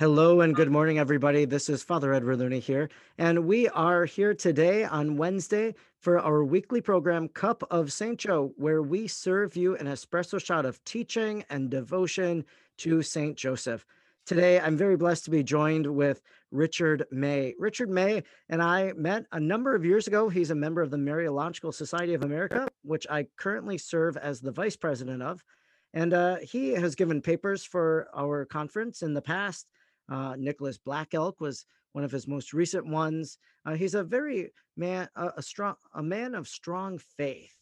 Hello and good morning, everybody. This is Father Edward Looney here, and we are here today on Wednesday for our weekly program, Cup of St. Joe, where we serve you an espresso shot of teaching and devotion to St. Joseph. Today, I'm very blessed to be joined with Richard May. Richard May and I met a number of years ago. He's a member of the Mariological Society of America, which I currently serve as the vice president of. And uh, he has given papers for our conference in the past uh, Nicholas Black Elk was one of his most recent ones. Uh, he's a very man, a, strong, a man of strong faith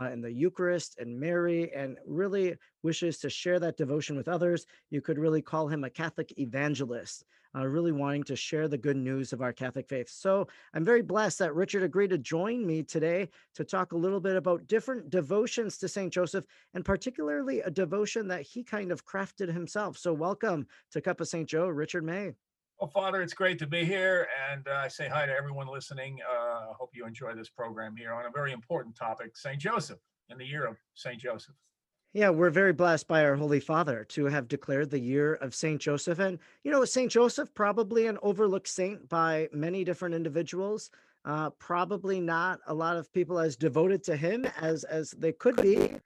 uh, in the Eucharist and Mary, and really wishes to share that devotion with others. You could really call him a Catholic evangelist, uh, really wanting to share the good news of our Catholic faith. So I'm very blessed that Richard agreed to join me today to talk a little bit about different devotions to St. Joseph, and particularly a devotion that he kind of crafted himself. So welcome to Cup of St. Joe, Richard May. Well, Father, it's great to be here, and uh, I say hi to everyone listening. Uh, I hope you enjoy this program here on a very important topic, St. Joseph, in the year of St. Joseph. Yeah, we're very blessed by our Holy Father to have declared the year of St. Joseph. And, you know, St. Joseph, probably an overlooked saint by many different individuals. Uh, probably not a lot of people as devoted to him as as they could be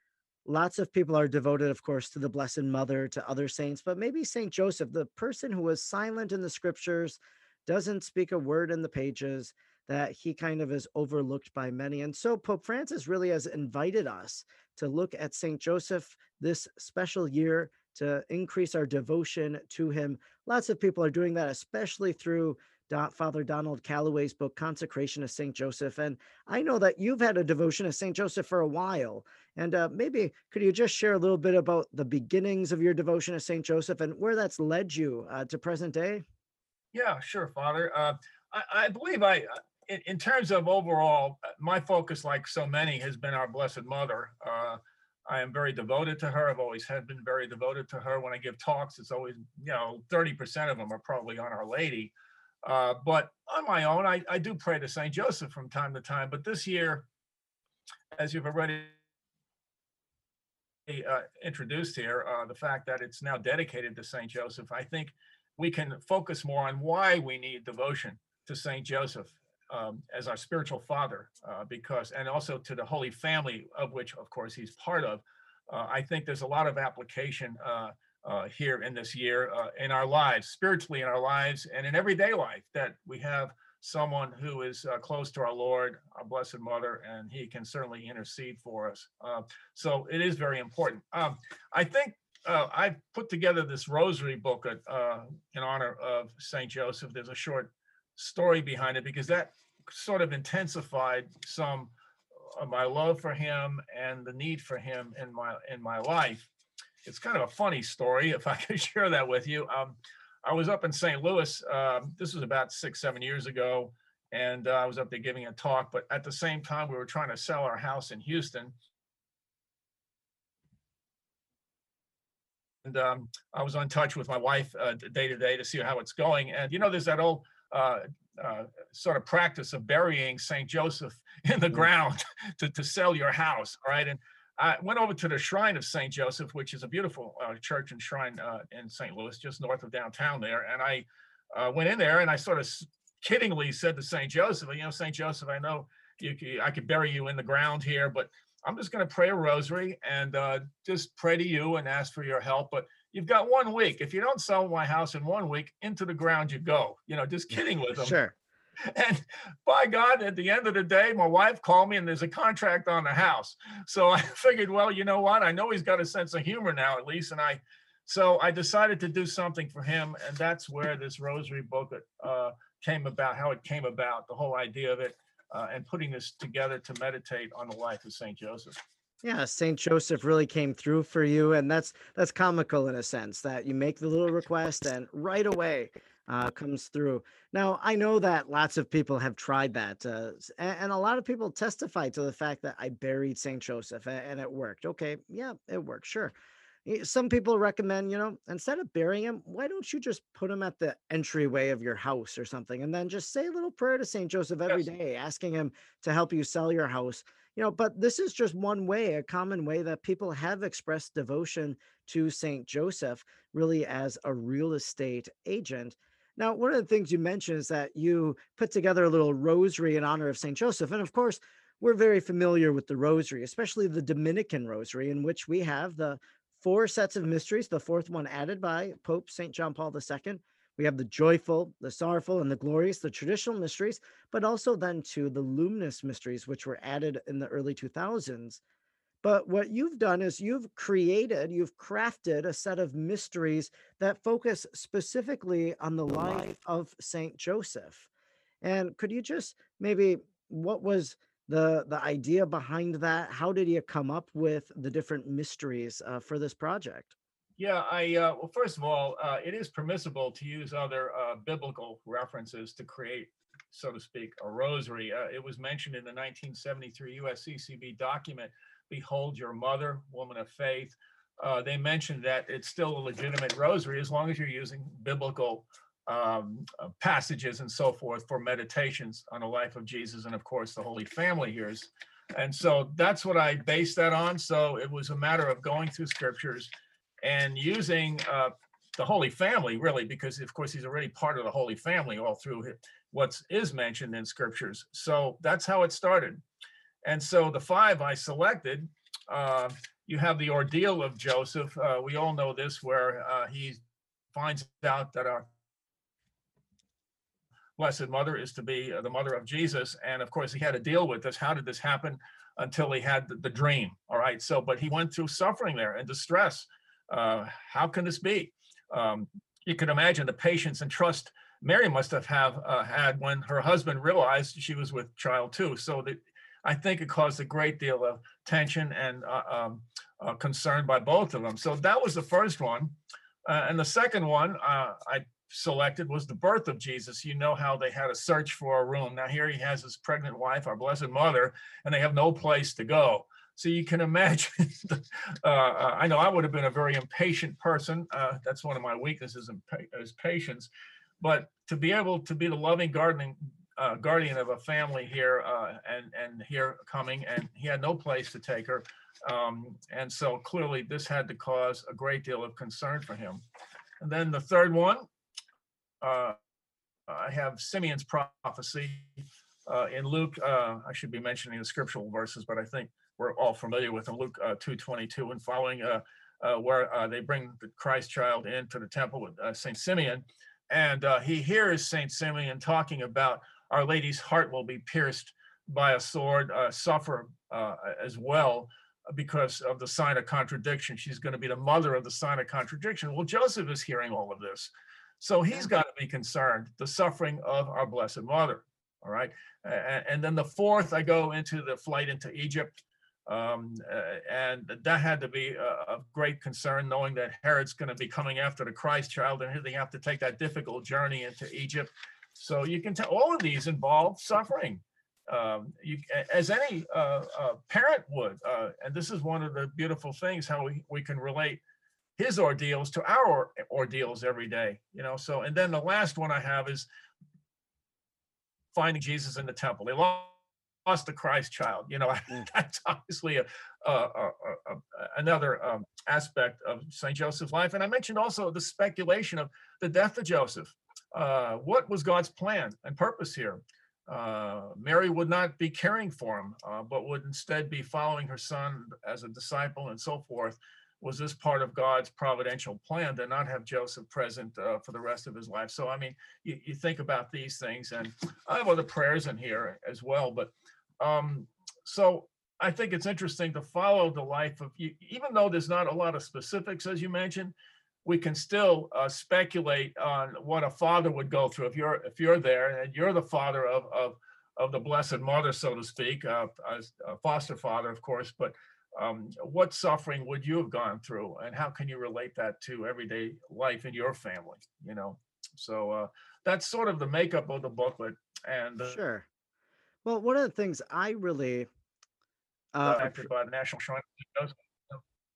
lots of people are devoted, of course, to the Blessed Mother, to other saints, but maybe Saint Joseph, the person who was silent in the scriptures, doesn't speak a word in the pages, that he kind of is overlooked by many. And so Pope Francis really has invited us to look at Saint Joseph this special year to increase our devotion to him. Lots of people are doing that, especially through Father Donald Calloway's book, Consecration of St. Joseph. And I know that you've had a devotion of St. Joseph for a while. And uh, maybe could you just share a little bit about the beginnings of your devotion of St. Joseph and where that's led you uh, to present day? Yeah, sure, Father. Uh, I, I, believe I, uh, in, in, terms of overall, uh, my focus, like so many, has been our Blessed Mother. Uh, I am very devoted to her. I've always had been very devoted to her. When I give talks, it's always, you know, 30% of them are probably on Our Lady. Uh, but on my own, I, I do pray to St. Joseph from time to time. But this year, as you've already uh, introduced here, uh, the fact that it's now dedicated to St. Joseph, I think we can focus more on why we need devotion to St. Joseph um, as our spiritual father, uh, because, and also to the Holy Family, of which, of course, he's part of. Uh, I think there's a lot of application uh, uh, here in this year uh, in our lives, spiritually in our lives, and in everyday life, that we have someone who is uh, close to our Lord, our Blessed Mother, and He can certainly intercede for us. So it is very important. Um, I think uh, I put together this rosary book uh, in honor of Saint Joseph. There's a short story behind it because that sort of intensified some of my love for him and the need for him in my in my life it's kind of a funny story if I could share that with you. Um, I was up in St. Louis. Um, this was about six, seven years ago, and uh, I was up there giving a talk. But at the same time, we were trying to sell our house in Houston. And um, I was on touch with my wife uh, day to day to see how it's going. And you know, there's that old uh, uh, sort of practice of burying St. Joseph in the mm. ground to, to sell your house, right? And I went over to the Shrine of St. Joseph, which is a beautiful uh, church and shrine uh, in St. Louis, just north of downtown there. And I uh, went in there and I sort of kiddingly said to St. Joseph, you know, St. Joseph, I know you, I could bury you in the ground here, but I'm just going to pray a rosary and uh, just pray to you and ask for your help. But you've got one week. If you don't sell my house in one week, into the ground you go. You know, just kidding with them. Sure. And by God, at the end of the day, my wife called me and there's a contract on the house. So I figured, well, you know what? I know he's got a sense of humor now, at least. And I, so I decided to do something for him. And that's where this rosary book uh, came about, how it came about, the whole idea of it, uh, and putting this together to meditate on the life of St. Joseph. Yeah, Saint Joseph really came through for you, and that's that's comical in a sense that you make the little request and right away uh, comes through. Now, I know that lots of people have tried that, uh, and, and, a lot of people testify to the fact that I buried Saint Joseph and, and it worked. Okay, yeah, it worked, sure. Some people recommend, you know, instead of burying him, why don't you just put him at the entryway of your house or something, and then just say a little prayer to Saint Joseph every yes. day, asking him to help you sell your house you know but this is just one way a common way that people have expressed devotion to Saint Joseph, really as a real estate agent. Now, one of the things you mentioned is that you put together a little rosary in honor of Saint Joseph. And of course, we're very familiar with the rosary, especially the Dominican rosary, in which we have the four sets of mysteries, the fourth one added by Pope St. John Paul II. We have the joyful, the sorrowful, and the glorious, the traditional mysteries, but also then to the luminous mysteries, which were added in the early 2000s. But what you've done is you've created, you've crafted a set of mysteries that focus specifically on the life of Saint Joseph. And could you just maybe, what was the the idea behind that? How did you come up with the different mysteries uh, for this project? Yeah, I uh, well, first of all, uh, it is permissible to use other uh, biblical references to create, so to speak, a rosary. Uh, it was mentioned in the 1973 USCCB document, "Behold Your Mother, Woman of Faith." Uh, they mentioned that it's still a legitimate rosary as long as you're using biblical um, uh, passages and so forth for meditations on the life of Jesus, and of course the Holy Family here is. And so that's what I based that on. So it was a matter of going through scriptures and using uh, the Holy Family, really, because of course he's already part of the Holy Family all through what is mentioned in scriptures. So that's how it started. And so the five I selected, uh, you have the ordeal of Joseph. Uh, we all know this, where uh, he finds out that our Blessed Mother is to be uh, the mother of Jesus. And of course, he had to deal with this. How did this happen? Until he had the, the dream. All right. So, but he went through suffering there and distress uh, how can this be? Um, you can imagine the patience and trust Mary must have have uh, had when her husband realized she was with child too. So that I think it caused a great deal of tension and uh, um, uh, concern by both of them. So that was the first one, uh, and the second one uh, I selected was the birth of Jesus. You know how they had a search for a room. Now here he has his pregnant wife, our Blessed Mother, and they have no place to go. So you can imagine, uh, uh, I know I would have been a very impatient person. Uh, that's one of my weaknesses is patience. But to be able to be the loving gardening uh, guardian of a family here uh, and and here coming, and he had no place to take her, um, and so clearly this had to cause a great deal of concern for him. And then the third one, uh, I have Simeon's prophecy in Luke. I should be mentioning the scriptural verses, but I think we're all familiar with in Luke uh, 2:22 and following, uh, uh, where uh, they bring the Christ child into the temple with uh, Saint Simeon, and uh, he hears Saint Simeon talking about Our Lady's heart will be pierced by a sword, suffer as well because of the sign of contradiction. She's going to be the mother of the sign of contradiction. Well, Joseph is hearing all of this. So he's got to be concerned, the suffering of our Blessed Mother. All right. and then the fourth, I go into the flight into Egypt. Um, uh, and that had to be a, a, great concern, knowing that Herod's going to be coming after the Christ child, and they have to take that difficult journey into Egypt. So you can tell all of these involve suffering, um, you, as any uh, uh, parent would. Uh, and this is one of the beautiful things how we, we can relate his ordeals to our ordeals every day. You know. So and then the last one I have is finding Jesus in the temple. They lost lost the Christ child. You know, mm. that's obviously a, a, a, a another um, aspect of Saint Joseph's life. And I mentioned also the speculation of the death of Joseph. Uh, what was God's plan and purpose here? Uh, Mary would not be caring for him, uh, but would instead be following her son as a disciple and so forth. Was this part of God's providential plan to not have Joseph present uh, for the rest of his life? So, I mean, you, you, think about these things, and I have other prayers in here as well, but um, so I think it's interesting to follow the life of you, even though there's not a lot of specifics, as you mentioned, we can still uh, speculate on what a father would go through if you're if you're there and you're the father of of of the Blessed Mother, so to speak, uh, a foster father, of course. But um, what suffering would you have gone through, and how can you relate that to everyday life in your family? You know, so uh, that's sort of the makeup of the booklet. And uh, Sure. Well, one of the things I really uh, National Shrine.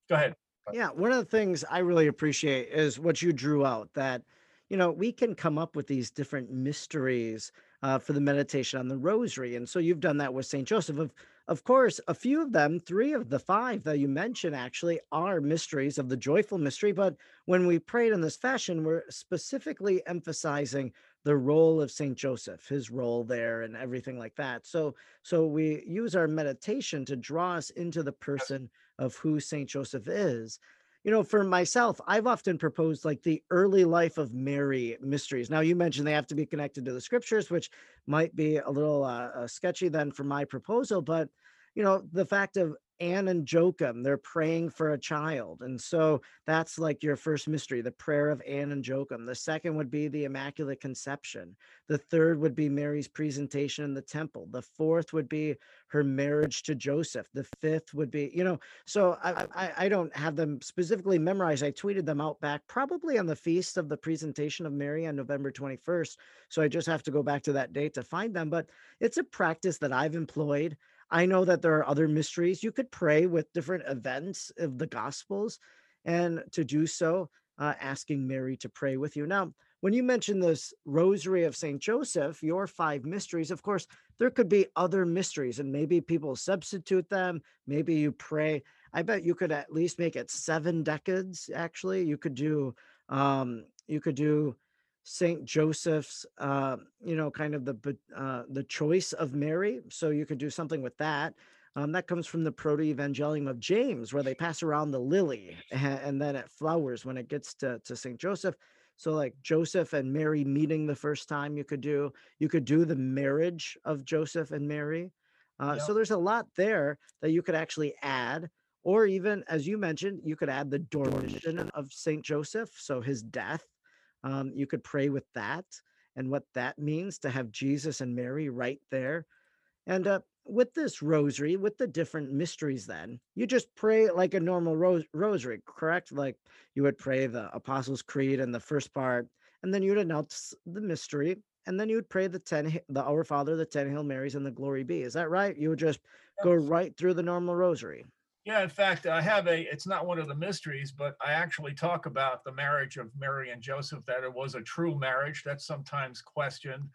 Go ahead. yeah, one of the things I really appreciate is what you drew out that you know, we can come up with these different mysteries uh, for the meditation on the rosary. And so you've done that with St. Joseph. Of, of course, a few of them, three of the five that you mentioned actually are mysteries of the joyful mystery. But when we prayed in this fashion, we're specifically emphasizing the role of St. Joseph, his role there and everything like that. So so we use our meditation to draw us into the person of who St. Joseph is you know, for myself, I've often proposed like the early life of Mary mysteries. Now, you mentioned they have to be connected to the scriptures, which might be a little uh, uh, sketchy then for my proposal, but you know, the fact of Anne and Joachim, they're praying for a child. And so that's like your first mystery, the prayer of Anne and Joachim. The second would be the Immaculate Conception. The third would be Mary's presentation in the temple. The fourth would be her marriage to Joseph. The fifth would be, you know, so I, I, I don't have them specifically memorized. I tweeted them out back probably on the feast of the presentation of Mary on November 21st. So I just have to go back to that date to find them. But it's a practice that I've employed. I know that there are other mysteries. You could pray with different events of the Gospels, and to do so, uh, asking Mary to pray with you. Now, when you mention this Rosary of St. Joseph, your five mysteries, of course, there could be other mysteries, and maybe people substitute them. Maybe you pray. I bet you could at least make it seven decades. Actually, you could do, um, you could do Saint Joseph's, uh, you know, kind of the uh, the choice of Mary. So you could do something with that. Um, that comes from the Proto-Evangelium of James, where they pass around the lily and, then it flowers when it gets to, to Saint Joseph. So like Joseph and Mary meeting the first time you could do, you could do the marriage of Joseph and Mary. Uh, Yeah. so there's a lot there that you could actually add, or even as you mentioned, you could add the Dormition of Saint Joseph, so his death um, you could pray with that and what that means to have Jesus and Mary right there. And uh, with this rosary, with the different mysteries, then you just pray like a normal ros- rosary, correct? Like you would pray the Apostles' Creed in the first part, and then you'd announce the mystery, and then you would pray the ten, the Our Father, the ten Hail Marys, and the Glory Be. Is that right? You would just go right through the normal rosary. Yeah, in fact, I have a, it's not one of the mysteries, but I actually talk about the marriage of Mary and Joseph, that it was a true marriage. That's sometimes questioned.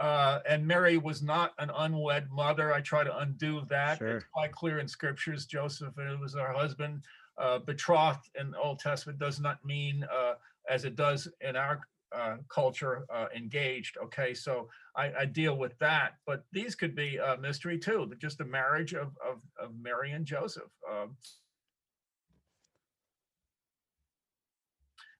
Uh, and Mary was not an unwed mother. I try to undo that. Sure. It's quite clear in scriptures. Joseph it was her husband. Uh, betrothed in the Old Testament does not mean, uh, as it does in our uh, culture, uh, engaged. Okay, so I, I deal with that. But these could be a mystery too. Just the marriage of, of, of Mary and Joseph. Um,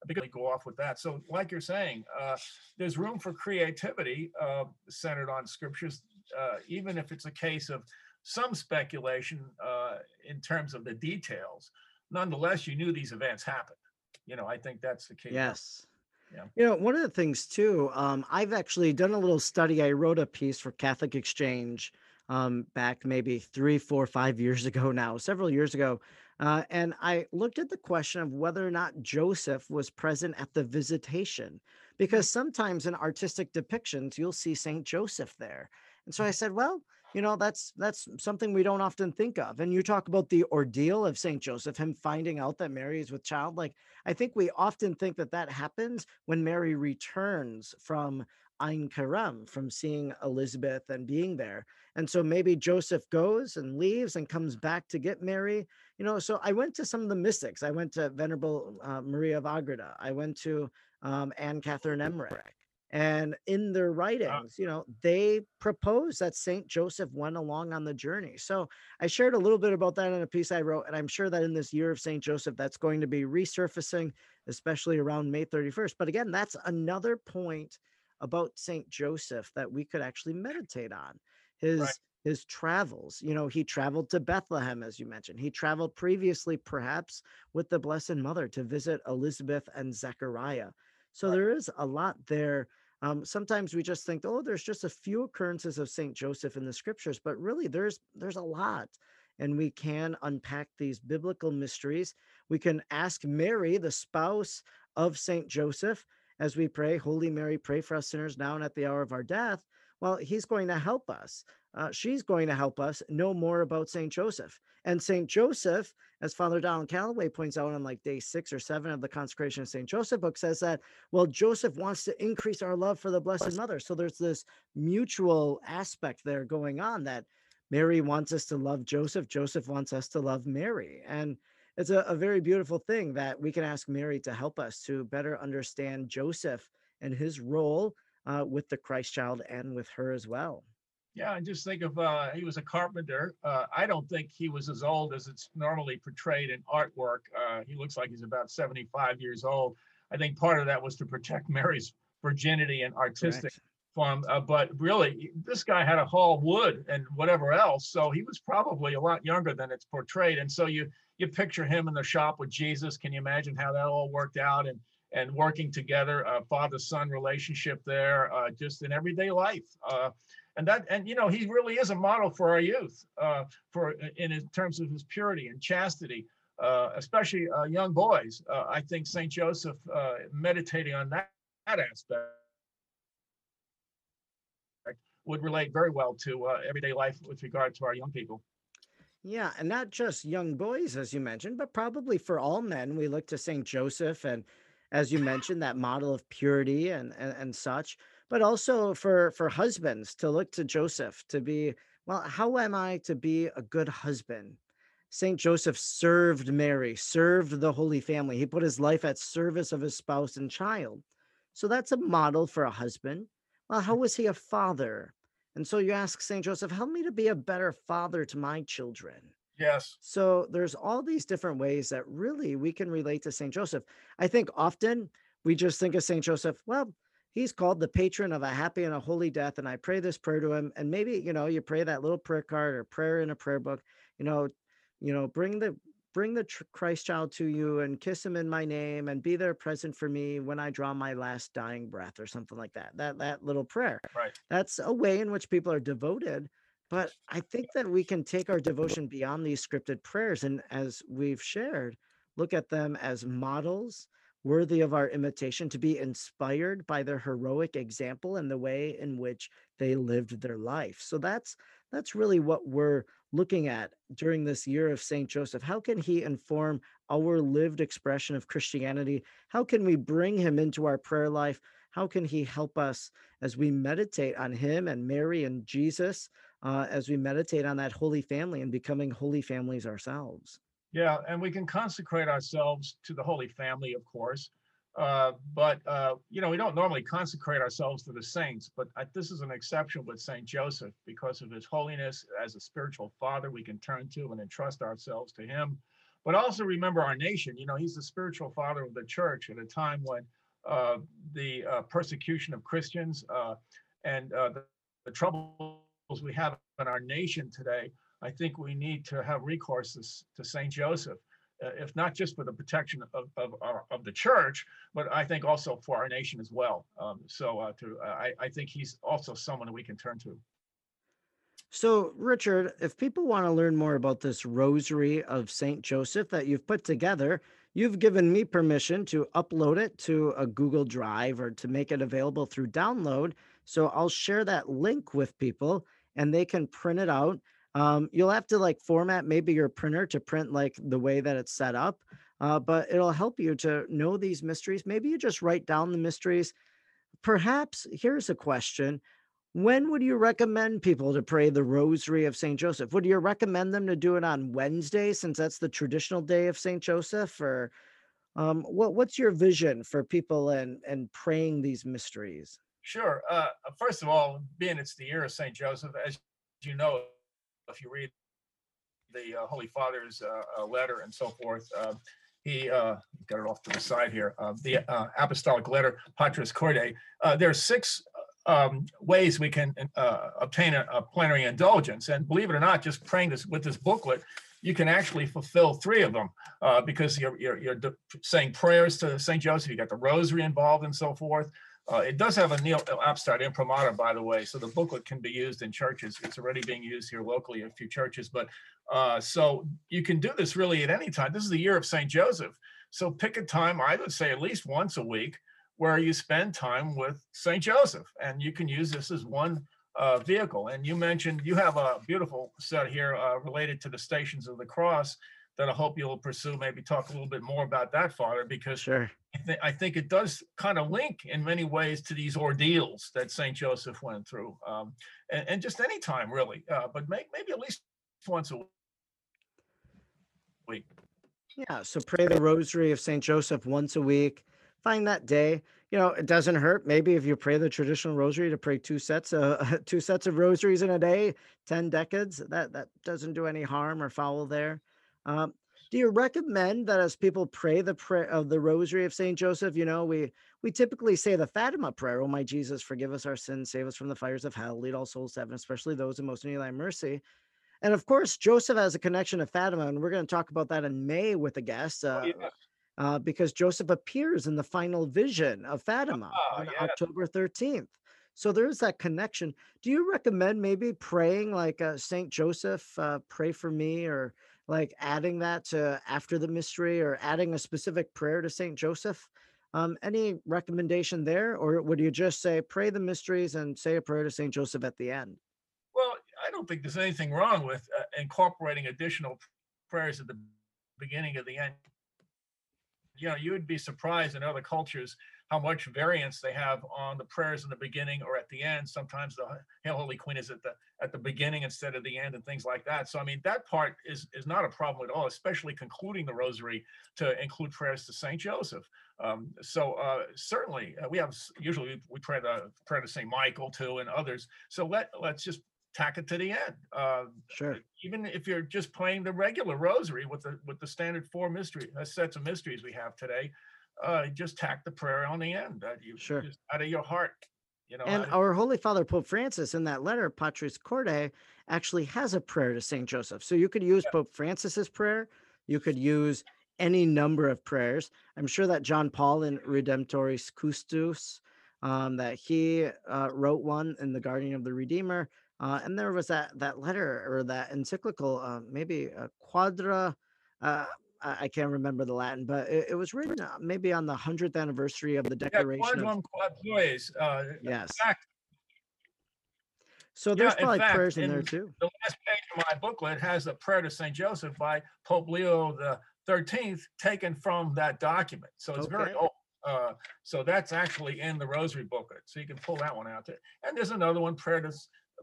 I think I go off with that. So, like you're saying, uh, there's room for creativity uh, centered on scriptures, uh, even if it's a case of some speculation uh, in terms of the details. Nonetheless, you knew these events happened. You know, I think that's the key. Yes. Yeah. You know, one of the things too, um, I've actually done a little study. I wrote a piece for Catholic Exchange um, back maybe three, four, five years ago now, several years ago. Uh, and I looked at the question of whether or not Joseph was present at the visitation, because sometimes in artistic depictions, you'll see Saint Joseph there. And so I said, well, you know, that's that's something we don't often think of. And you talk about the ordeal of Saint Joseph, him finding out that Mary is with child. Like I think we often think that that happens when Mary returns from Ein Karem, from seeing Elizabeth and being there. And so maybe Joseph goes and leaves and comes back to get Mary. You know, so I went to some of the mystics. I went to Venerable uh, Maria of Agreda. I went to um, Anne Catherine Emmerich. And in their uh writings, you know, they propose that Saint Joseph went along on the journey. So I shared a little bit about that in a piece I wrote, and I'm sure that in this year of Saint Joseph, that's going to be resurfacing, especially around May 31st. But again, that's another point about Saint Joseph that we could actually meditate on. His Right. his travels. You know, he traveled to Bethlehem, as you mentioned. He traveled previously, perhaps, with the Blessed Mother to visit Elizabeth and Zechariah. So Right. there is a lot there. Um, sometimes we just think, oh, there's just a few occurrences of Saint Joseph in the scriptures, but really there's there's a lot. And we can unpack these biblical mysteries. We can ask Mary, the spouse of Saint Joseph, as we pray, Holy Mary, pray for us sinners now and at the hour of our death. Well, he's going to help us uh, she's going to help us know more about St. Joseph. And St. Joseph, as Father Donald Calloway points out on like day six or seven of the Consecration of St. Joseph book, says that, well, Joseph wants to increase our love for the Blessed Mother. So there's this mutual aspect there going on that Mary wants us to love Joseph, Joseph wants us to love Mary. And it's a, a very beautiful thing that we can ask Mary to help us to better understand Joseph and his role uh, with the Christ child and with her as well. Yeah, and just think of uh, he was a carpenter. Uh, I don't think he was as old as it's normally portrayed in artwork. Uh, he looks like he's about 75 years old. I think part of that was to protect Mary's virginity and artistic Correct. form. Uh, but really, this guy had to haul wood and whatever else, so he was probably a lot younger than it's portrayed. And so you you picture him in the shop with Jesus. Can you imagine how that all worked out? And and working together, uh, father son relationship there, uh, just in everyday life. Uh, and that, and you know, he really is a model for our youth, uh, for in, in terms of his purity and chastity, uh, especially uh, young boys. I think Saint Joseph, meditating on that, that aspect, would relate very well to everyday life with regard to our young people. Yeah, and not just young boys, as you mentioned, but probably for all men. We look to Saint Joseph and as you mentioned, that model of purity and, and, and such, but also for, for husbands to look to Joseph to be, well, how am I to be a good husband? Saint Joseph served Mary, served the Holy Family. He put his life at service of his spouse and child. So that's a model for a husband. Well, how mm. was he a father? And so you ask Saint Joseph, help me to be a better father to my children. Yes. So there's all these different ways that really we can relate to St. Joseph. I think often we just think of St. Joseph, well, he's called the patron of a happy and a holy death. And I pray this prayer to him. And maybe, you know, you pray that little prayer card or prayer in a prayer book, you know, you know, bring the bring the Christ child to you and kiss him in my name and be there present for me when I draw my last dying breath or something like that. That that little prayer. Right. That's a way in which people are devoted but I think that we can take our devotion beyond these scripted prayers and, as we've shared, look at them as models worthy of our imitation, to be inspired by their heroic example and the way in which they lived their life. So that's that's really what we're looking at during this year of St. Joseph. How can he inform our lived expression of Christianity? How can we bring him into our prayer life? How can he help us as we meditate on him and Mary and Jesus? Uh, as we meditate on that holy family and becoming holy families ourselves. Yeah, and we can consecrate ourselves to the Holy Family, of course. Uh, but uh, you know, we don't normally consecrate ourselves to the saints. But I, this is an exception with Saint Joseph because of his holiness as a spiritual father. We can turn to and entrust ourselves to him. But also remember our nation. You know, he's the spiritual father of the church at a time when uh, the uh, persecution of Christians uh, and the, the trouble we have in our nation today, I think we need to have recourse to, St. Joseph, uh, if not just for the protection of, of, our, of the church, but I think also for our nation as well. Um, so uh, to, uh, I, I think he's also someone that we can turn to. So, Richard, if people want to learn more about this rosary of St. Joseph that you've put together, you've given me permission to upload it to a Google Drive or to make it available through download. So, I'll share that link with people and they can print it out. Um, you'll have to like format maybe your printer to print like the way that it's set up, uh, but it'll help you to know these mysteries. Maybe you just write down the mysteries. Perhaps here's a question. When would you recommend people to pray the Rosary of St. Joseph? Would you recommend them to do it on Wednesday since that's the traditional day of St. Joseph? Or um, what, what's your vision for people and, and praying these mysteries? Sure. Uh, first of all, being it's the year of St. Joseph, as you know, if you read the uh, Holy Father's uh, uh letter and so forth, uh, he uh, got it off to the side here. the Apostolic Letter, Patris Corde. there are six um, ways we can obtain a, a, plenary indulgence, and believe it or not, just praying this with this booklet, you can actually fulfill three of them because you're, you're, you're saying prayers to St. Joseph. You got the Rosary involved and so forth. Uh, it does have a Nihil Obstat imprimatur, by the way, so the booklet can be used in churches. It's already being used here locally, in a few churches, but uh, so you can do this really at any time. This is the year of St. Joseph. So pick a time, I would say at least once a week, where you spend time with St. Joseph. And you can use this as one uh, vehicle. And you mentioned you have a beautiful set here uh, related to the Stations of the Cross that I hope you'll pursue. Maybe talk a little bit more about that, Father, because Sure. I, th- I think it does kind of link in many ways to these ordeals that Saint Joseph went through, um, and, and just any time really, uh, but may, maybe at least once a week. Yeah. So pray the rosary of St. Joseph once a week. Find that day. You know, it doesn't hurt. Maybe if you pray the traditional rosary to pray two sets of two sets of rosaries in a day, 10 decades, that that doesn't do any harm or foul there. Um, do you recommend that as people pray the prayer of the rosary of St. Joseph, you know, we we typically say the Fatima prayer, Oh my Jesus, forgive us our sins, save us from the fires of hell, lead all souls to heaven, especially those in most need of thy mercy. And of course, Joseph has a connection to Fatima, and we're going to talk about that in May with a guest. Oh, Uh, yeah. uh, because Joseph appears in the final vision of Fatima Ah, on yeah. October 13th. So there is that connection. Do you recommend maybe praying like uh, Saint Joseph, uh, pray for me, or like adding that to after the mystery, or adding a specific prayer to Saint Joseph? Um, any recommendation there, or would you just say pray the mysteries and say a prayer to Saint Joseph at the end? Well, I don't think there's anything wrong with uh, incorporating additional prayers at the beginning of the end. You know, you would be surprised in other cultures how much variance they have on the prayers in the beginning or at the end. Sometimes the Hail Holy Queen is at the at the beginning instead of the end and things like that. So I mean that part is is not a problem at all, especially concluding the rosary to include prayers to Saint Joseph. Um, so uh, certainly uh, we have usually we pray the prayer to Saint Michael too and others. So let let's just tack it to the end. Uh, Sure. even if you're just playing the regular rosary with the with the standard four mystery uh, sets of mysteries we have today, uh, just tack the prayer on the end. Uh, you Sure. just out of your heart, you know. And our Holy Father Pope Francis in that letter, Patris Corde, actually has a prayer to Saint Joseph. So you could use Yeah. Pope Francis's prayer. You could use any number of prayers. I'm sure that John Paul in Redemptoris Custos, um, that he uh, wrote one in the Guardian of the Redeemer. Uh, and there was that that letter or that encyclical, uh, maybe a quadra. I I can't remember the Latin, but it, it was written uh, maybe on the hundredth anniversary of the yeah, Declaration of quad pluris, Uh, yes. fact, So there's in probably fact, prayers in there too. the last page of my booklet has a prayer to Saint Joseph by Pope Leo the Thirteenth, taken from that document. So it's very old. Uh, so that's actually in the Rosary booklet. So you can pull that one out there. And there's another one, prayer to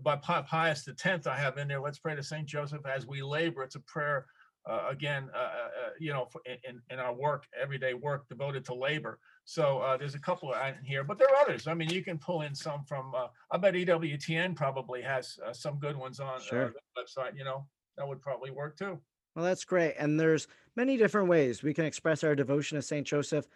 by Pi- Pius the Tenth. I have in there. Let's pray to Saint Joseph as we labor. It's a prayer. Uh, again, uh, uh, uh, you know, in- in, our work, everyday work devoted to labor. So uh, there's a couple in here, but there are others. I mean, you can pull in some from. Uh, I bet EWTN probably has uh, some good ones on Sure. uh, the website. You know, that would probably work too. Well, that's great. And there's many different ways we can express our devotion to Saint Joseph.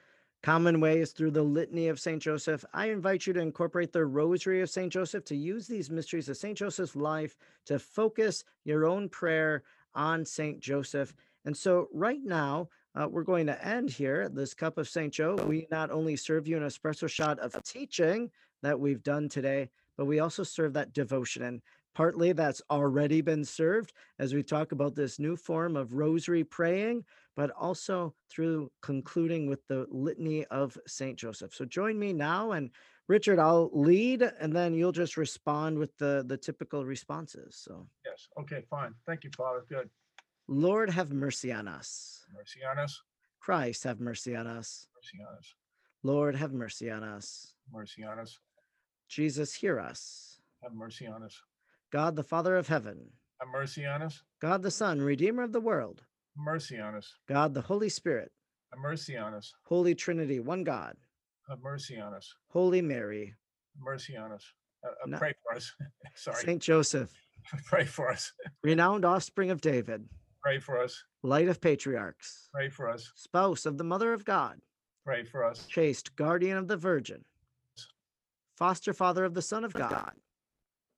Common ways through the litany of Saint Joseph. I invite you to incorporate the rosary of Saint Joseph to use these mysteries of Saint Joseph's life to focus your own prayer on Saint Joseph. And so, right now, uh, we're going to end here this cup of Saint Joe. We not only serve you an espresso shot of teaching that we've done today, but we also serve that devotion. And partly that's already been served as we talk about this new form of rosary praying, but also through concluding with the litany of Saint Joseph. So join me now and Richard, I'll lead and then you'll just respond with the, the typical responses. So, Yes. Okay. Fine. Thank you, Father. Good. Lord, have mercy on us. Mercy on us. Christ, have mercy on us. Mercy on us. Lord, have mercy on us. Mercy on us. Jesus, hear us. Have mercy on us. God, the Father of heaven, Have mercy on us. God, the Son, Redeemer of the world, Mercy on us. God, the Holy Spirit, Have mercy on us. Holy Trinity, one God, Have mercy on us. Holy Mary, Mercy on us. Uh, uh, No. Pray for us. Sorry. Saint Joseph, Pray for us. renowned offspring of David, Pray for us. light of patriarchs, Pray for us. spouse of the Mother of God, Pray for us. chaste guardian of the Virgin, foster father of the Son of God,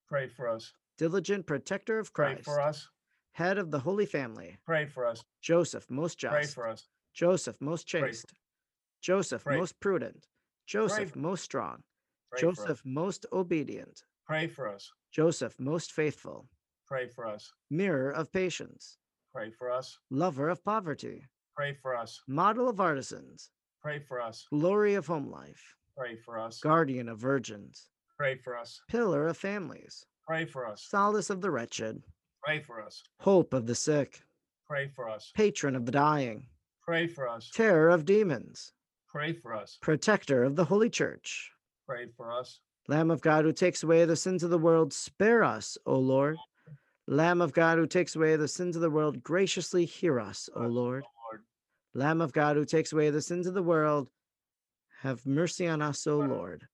Pray for us. diligent protector of Pray Christ, for us. head of the Holy Family, Pray for us. Joseph, most just. Pray just, for us. Joseph, most Pray for- chaste, Joseph, Pray- most prudent, Joseph, most strong, Pray. Joseph, most obedient, Pray for us. Joseph, most faithful, Pray for us. mirror of patience, Pray for us. lover of poverty, Pray for us. model of artisans, Pray for us. glory of home life, Pray for us. guardian of virgins, Pray for us. pillar of families, Pray for us. solace of the wretched, Pray for us. hope of the sick, Pray for us. patron of the dying, Pray for us. terror of demons, Pray for us. protector of the holy church. Pray for us. Lamb of God who takes away the sins of the world, spare us, O Lord. Lamb of God who takes away the sins of the world, graciously hear us, O Lord. Lord. Lamb of God who takes away the sins of the world, have mercy on us, O Lord.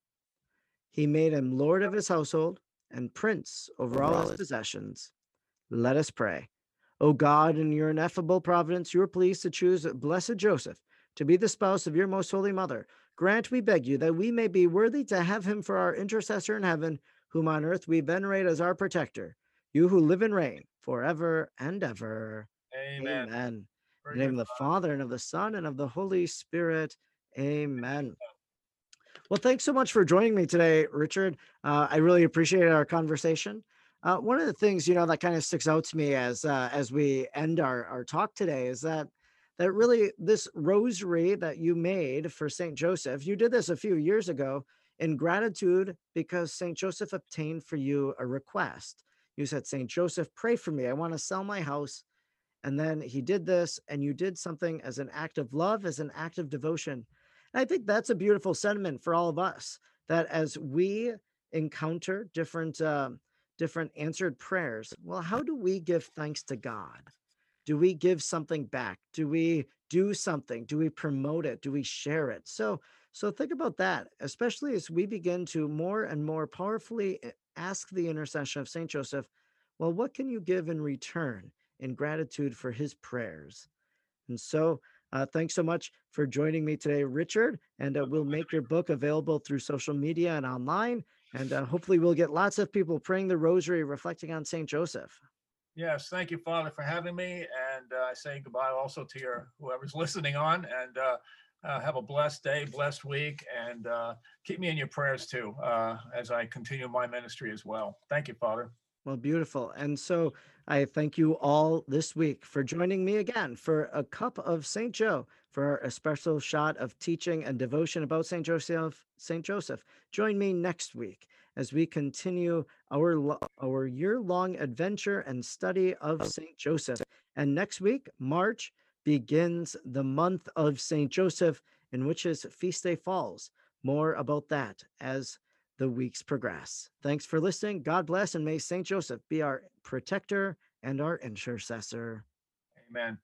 He made him Lord of his household and prince over all his possessions. Let us pray. O God, in your ineffable providence, you are pleased to choose blessed Joseph to be the spouse of your most holy mother. Grant, we beg you, that we may be worthy to have him for our intercessor in heaven, whom on earth we venerate as our protector. You who live and reign forever and ever. Amen. Amen. In the name of the Father and of the Son and of the Holy Spirit. Amen. Well, thanks so much for joining me today, Richard. Uh, I really appreciated our conversation. Uh, one of the things you know that kind of sticks out to me as uh, as we end our our talk today is that that really this rosary that you made for Saint Joseph, you did this a few years ago in gratitude because Saint Joseph obtained for you a request. You said, Saint Joseph, pray for me. I want to sell my house and then he did this and you did something as an act of love as an act of devotion and i think that's a beautiful sentiment for all of us that as we encounter different um, different answered prayers well how do we give thanks to god do we give something back do we do something do we promote it do we share it so so think about that especially as we begin to more and more powerfully eh, ask the intercession of saint joseph well what can you give in return in gratitude for his prayers. And so, uh, thanks so much for joining me today, Richard. And uh, we'll make your book available through social media and online. And uh, hopefully, we'll get lots of people praying the rosary, reflecting on St. Joseph. Yes, thank you, Father, for having me. And uh, I say goodbye also to your whoever's listening on. And uh, uh, have a blessed day, blessed week, and uh, keep me in your prayers too uh, as I continue my ministry as well. Thank you, Father. Well, beautiful. And so I thank you all this week for joining me again for a cup of St. Joe for a special shot of teaching and devotion about St. Joseph. St. Joseph. Join me next week as we continue our our year-long adventure and study of St. Joseph. And next week, March begins the month of St. Joseph, in which his feast day falls. More about that as the weeks progress. Thanks for listening. God bless, and may St. Joseph be our protector and our intercessor. Amen.